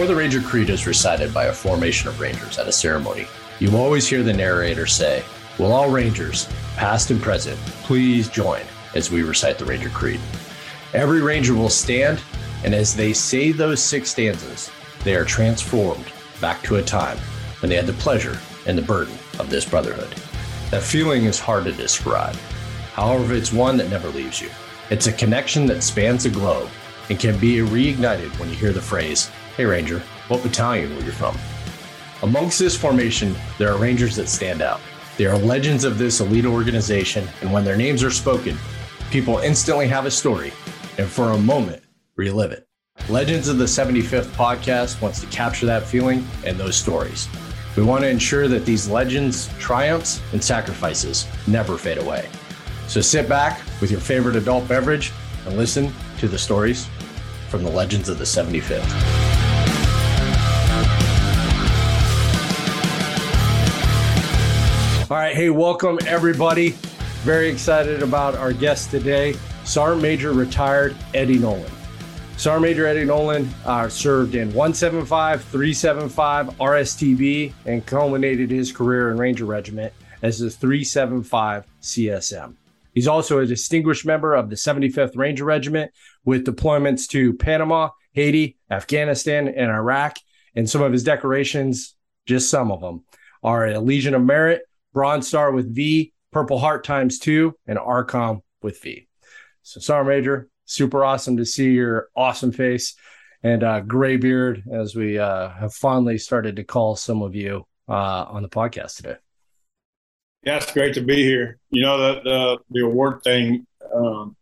Before the Ranger Creed is recited by a formation of Rangers at a ceremony, you always hear the narrator say, Will all Rangers, past and present, please join as we recite the Ranger Creed? Every Ranger will stand, and as they say those six stanzas, they are transformed back to a time when they had the pleasure and the burden of this brotherhood. That feeling is hard to describe. However, it's one that never leaves you. It's a connection that spans the globe and can be reignited when you hear the phrase, Hey Ranger, what battalion were you from? Amongst this formation, there are Rangers that stand out. They are legends of this elite organization, and when their names are spoken, people instantly have a story and for a moment relive it. Legends of the 75th podcast wants to capture that feeling and those stories. We want to ensure that these legends, triumphs, and sacrifices never fade away. So sit back with your favorite adult beverage and listen to the stories from the legends of the 75th. All right, hey, welcome everybody. Very excited about our guest today, Sergeant Major retired Eddie Nolan. Sergeant Major Eddie Nolan uh, served in 175, 375, RSTB, and culminated his career in Ranger Regiment as the 375 CSM. He's also a distinguished member of the 75th Ranger Regiment with deployments to Panama, Haiti, Afghanistan, and Iraq. And some of his decorations, just some of them, are a Legion of Merit, Bronze Star with V, Purple Heart times two, and ARCOM with V. So, Sergeant Major, super awesome to see your awesome face and uh, gray beard as we uh, have fondly started to call some of you uh, on the podcast today. Yeah, it's great to be here. You know, the the, the award thing, um,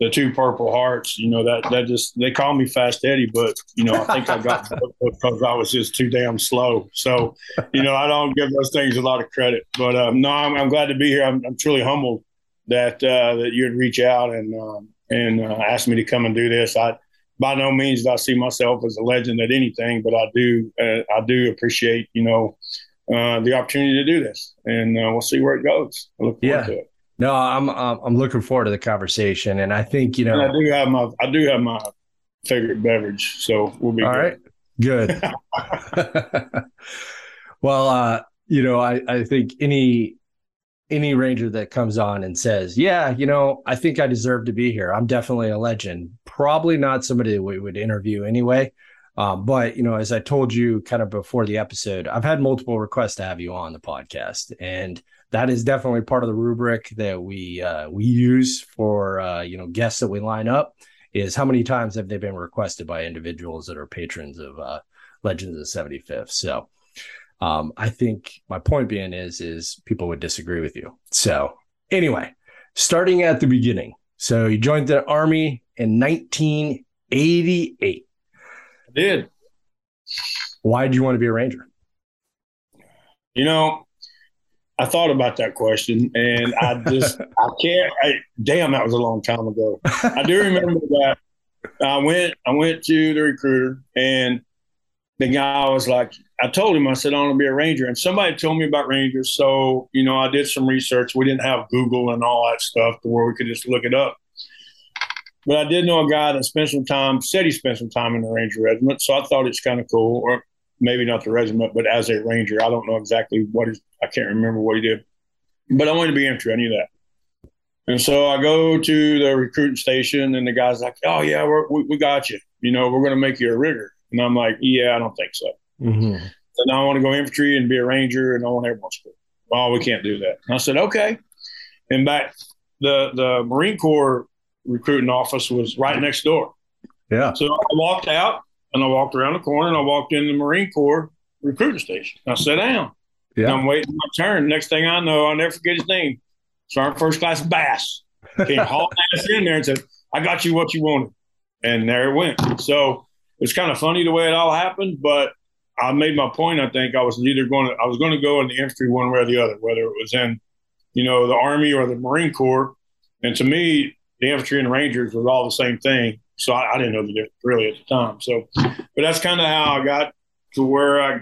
the two Purple Hearts. You know that that just they call me Fast Eddie, but you know I think I got because I was just too damn slow. So, you know, I don't give those things a lot of credit. But um, no, I'm, I'm, glad to be here. I'm, I'm truly humbled that uh, that you'd reach out and um, and uh, ask me to come and do this. I by no means do I see myself as a legend at anything, but I do uh, I do appreciate you know uh, the opportunity to do this, and uh, we'll see where it goes. I look forward yeah. to it. No, I'm I'm looking forward to the conversation, and I think you know and I do have my I do have my favorite beverage, so we'll be all good. right. Good. well, uh, you know, I I think any any ranger that comes on and says, "Yeah, you know, I think I deserve to be here. I'm definitely a legend." Probably not somebody that we would interview anyway. Um, but you know, as I told you kind of before the episode, I've had multiple requests to have you on the podcast, and that is definitely part of the rubric that we uh, we use for uh, you know guests that we line up. Is how many times have they been requested by individuals that are patrons of uh, Legends of the 75th? So um, I think my point being is is people would disagree with you. So anyway, starting at the beginning. So you joined the army in 1988 did. Why did you want to be a ranger? You know, I thought about that question, and I just I can't. I, damn, that was a long time ago. I do remember that I went I went to the recruiter, and the guy was like, I told him I said I want to be a ranger, and somebody told me about rangers. So you know, I did some research. We didn't have Google and all that stuff to where we could just look it up. But I did know a guy that spent some time, said he spent some time in the Ranger Regiment. So I thought it's kind of cool, or maybe not the regiment, but as a Ranger. I don't know exactly what is, I can't remember what he did. But I wanted to be infantry. I knew that. And so I go to the recruiting station, and the guy's like, "Oh yeah, we we got you. You know, we're going to make you a rigger." And I'm like, "Yeah, I don't think so." Mm-hmm. So now I want to go infantry and be a ranger, and I want everyone to. Oh, we can't do that. And I said, "Okay." And back the the Marine Corps recruiting office was right next door. Yeah. So I walked out and I walked around the corner and I walked in the Marine Corps recruiting station. I sat down. Yeah. I'm waiting my turn. Next thing I know, I'll never forget his name. Sergeant First Class Bass came hauling ass in there and said, I got you what you wanted. And there it went. So it's kind of funny the way it all happened, but I made my point. I think I was either going to, I was going to go in the infantry one way or the other, whether it was in, you know, the Army or the Marine Corps. And to me, the infantry and the Rangers was all the same thing. So I, I didn't know the difference really at the time. So, but that's kind of how I got to where I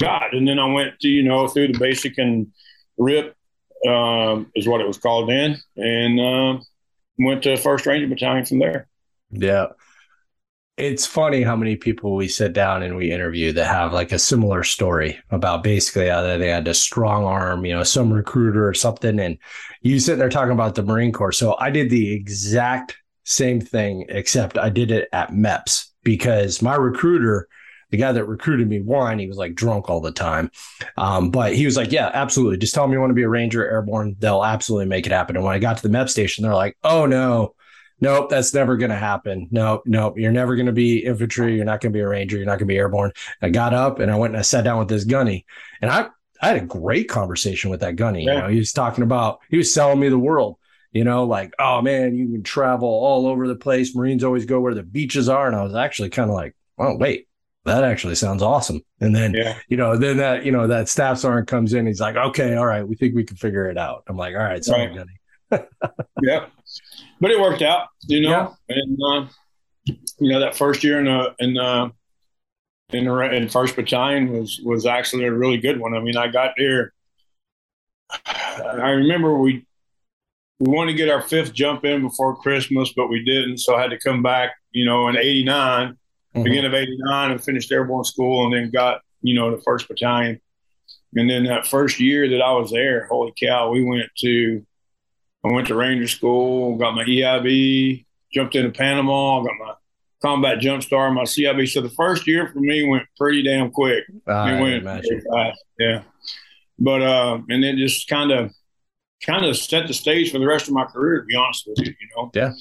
got. And then I went to, you know, through the basic and RIP um, is what it was called then. And uh, went to First Ranger Battalion from there. Yeah. it's funny how many people we sit down and we interview that have like a similar story about basically how they had a strong arm, you know, some recruiter or something. And you sit there talking about the Marine Corps. So I did the exact same thing, except I did it at MEPS because my recruiter, the guy that recruited me, one, he was like drunk all the time. Um, but he was like, Yeah, absolutely. Just tell me you want to be a Ranger airborne. They'll absolutely make it happen. And when I got to the MEP station, they're like, Oh no, nope, that's never going to happen. Nope, nope, you're never going to be infantry. You're not going to be a ranger. You're not going to be airborne. I got up and I went and I sat down with this gunny, and I I had a great conversation with that gunny. Yeah. You know, he was talking about he was selling me the world. You know, like oh man, you can travel all over the place. Marines always go where the beaches are, and I was actually kind of like, oh wait. That actually sounds awesome. And then, yeah. you know, then that, you know, that staff sergeant comes in. He's like, okay, all right, we think we can figure it out. I'm like, all right, sorry, right. Gunny. yeah but it worked out, you know. Yeah. And uh, you know that first year in the in the in the in first battalion was was actually a really good one. I mean, I got there. I remember we we wanted to get our fifth jump in before Christmas, but we didn't, so I had to come back. You know, in '89, mm-hmm. beginning of '89, and finished airborne school, and then got you know the first battalion. And then that first year that I was there, holy cow, we went to I went to Ranger School, got my EIB, jumped into Panama, got my combat jump star, my CIB. So the first year for me went pretty damn quick. Uh, it went fast. Yeah. But uh, and it just kind of kind of set the stage for the rest of my career, to be honest with you, you know. Yeah.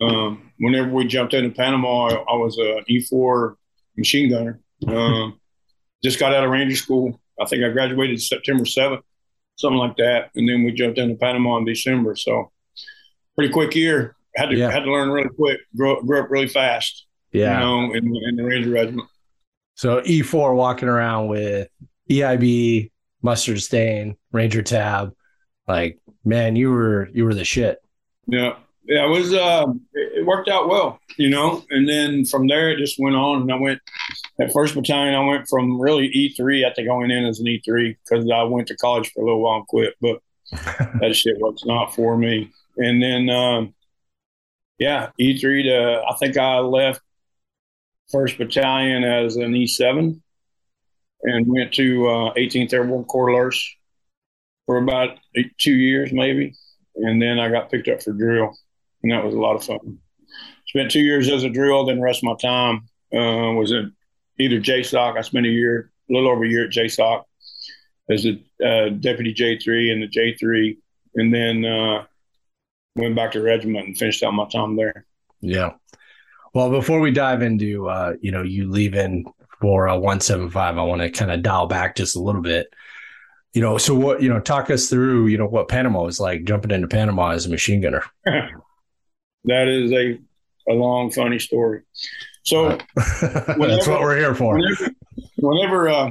Um, whenever we jumped into Panama, I, I was a E4 machine gunner. Um, just got out of Ranger School. I think I graduated September 7th something like that. And then we jumped into Panama in December. So pretty quick year. Had to yeah. had to learn really quick. Grew, grew up really fast. Yeah, you know, in, in the Ranger Regiment. So E four walking around with EIB, mustard stain, Ranger tab, like man, you were you were the shit. Yeah, yeah, it was. Uh, it worked out well, you know. And then from there, it just went on. And I went at first battalion. I went from really E three. I think I went in as an E three because I went to college for a little while and quit. But that shit was not for me. And then, um, yeah, E three to I think I left first battalion as an E seven and went to uh, 18th Airborne Corps for about eight, two years maybe. And then I got picked up for drill and that was a lot of fun. Spent two years as a drill, then the rest of my time uh, was in either JSOC. I spent a year, a little over a year at JSOC as a uh, deputy J3 and the J3, and then uh, went back to regiment and finished out my time there. Yeah. Well, before we dive into uh, you know you leaving for a 175, I want to kind of dial back just a little bit. You know, so what you know, talk us through you know what Panama was like jumping into Panama as a machine gunner. that is a a long funny story. So whenever, that's what we're here for. Whenever, whenever uh,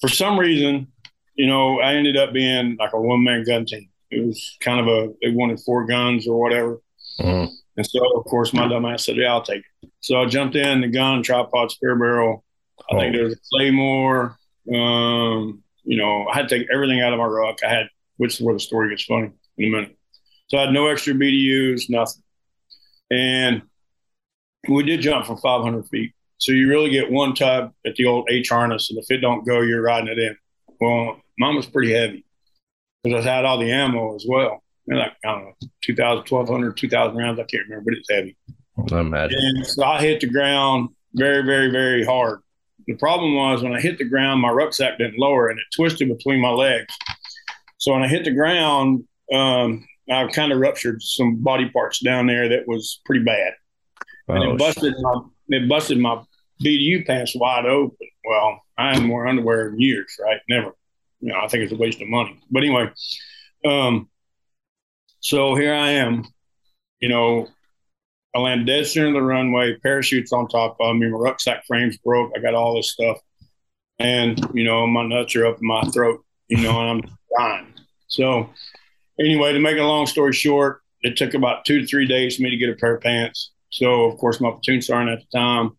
for some reason, you know, I ended up being like a one man gun team. It was kind of a they wanted four guns or whatever. Mm-hmm. And so, of course, my dumb ass said, "Yeah, I'll take it." So I jumped in the gun, tripod, spear barrel. I oh. think there was a claymore. Um, you know, I had to take everything out of my ruck. I had, which is where the story gets funny in a minute. So I had no extra BDUs, nothing. And we did jump from 500 feet. So you really get one tub at the old H harness, and if it don't go, you're riding it in. Well, mine was pretty heavy because I had all the ammo as well. And like, I don't know, 2,000, 1,200, 2,000 rounds. I can't remember, but it's heavy. I imagine. And so I hit the ground very, very, very hard. The problem was when I hit the ground, my rucksack didn't lower and it twisted between my legs. So when I hit the ground, um, I kind of ruptured some body parts down there that was pretty bad, and it oh, busted my it busted my BDU pants wide open. Well, I hadn't worn underwear in years, right? Never. You know, I think it's a waste of money. But anyway, um, so here I am. You know, I land dead center of the runway, parachutes on top of me, my rucksack frames broke. I got all this stuff, and you know, my nuts are up in my throat. You know, and I'm dying. So anyway, to make a long story short, it took about two to three days for me to get a pair of pants. So, of course, my platoon sergeant at the time,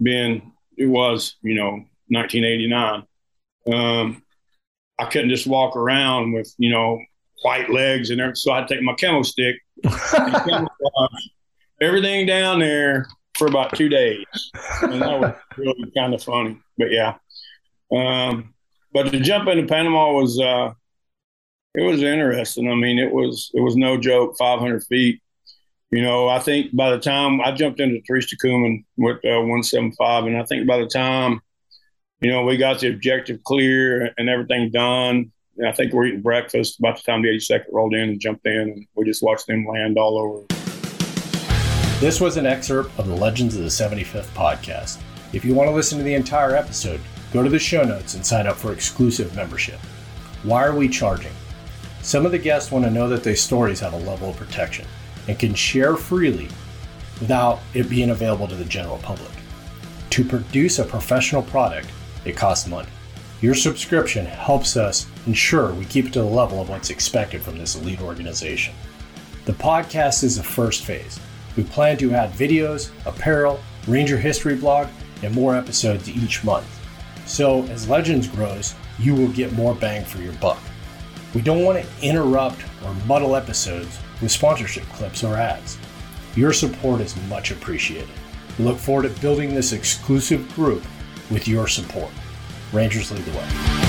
being it was, you know, 1989, um, I couldn't just walk around with, you know, white legs and everything. So I'd take my camo stick, everything down there, for about two days, and that was really kind of funny. But yeah, um, but to jump into Panama was uh, it was interesting. I mean, it was it was no joke. Five hundred feet. You know, I think by the time I jumped into Tres Tocumen with uh, 175, and I think by the time, you know, we got the objective clear and everything done, I think we're eating breakfast about the time the 82nd rolled in and jumped in, and we just watched them land all over. This was an excerpt of the Legends of the 75th podcast. If you want to listen to the entire episode, go to the show notes and sign up for exclusive membership. Why are we charging? Some of the guests want to know that their stories have a level of protection and can share freely without it being available to the general public. To produce a professional product, it costs money. Your subscription helps us ensure we keep it to the level of what's expected from this elite organization. The podcast is the first phase. We plan to add videos, apparel, Ranger history blog, and more episodes each month. So, as Legends grows, you will get more bang for your buck. We don't want to interrupt or muddle episodes with sponsorship clips or ads. Your support is much appreciated. We look forward to building this exclusive group with your support. Rangers lead the way.